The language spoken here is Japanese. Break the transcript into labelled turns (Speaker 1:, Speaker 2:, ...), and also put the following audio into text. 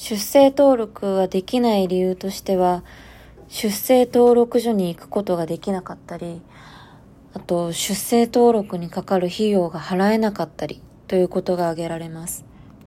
Speaker 1: 出生登録ができない理由としては、出生登録所に行くことができなかったり、あと出生登録にかかる費用が払えなかったりということが挙げられます。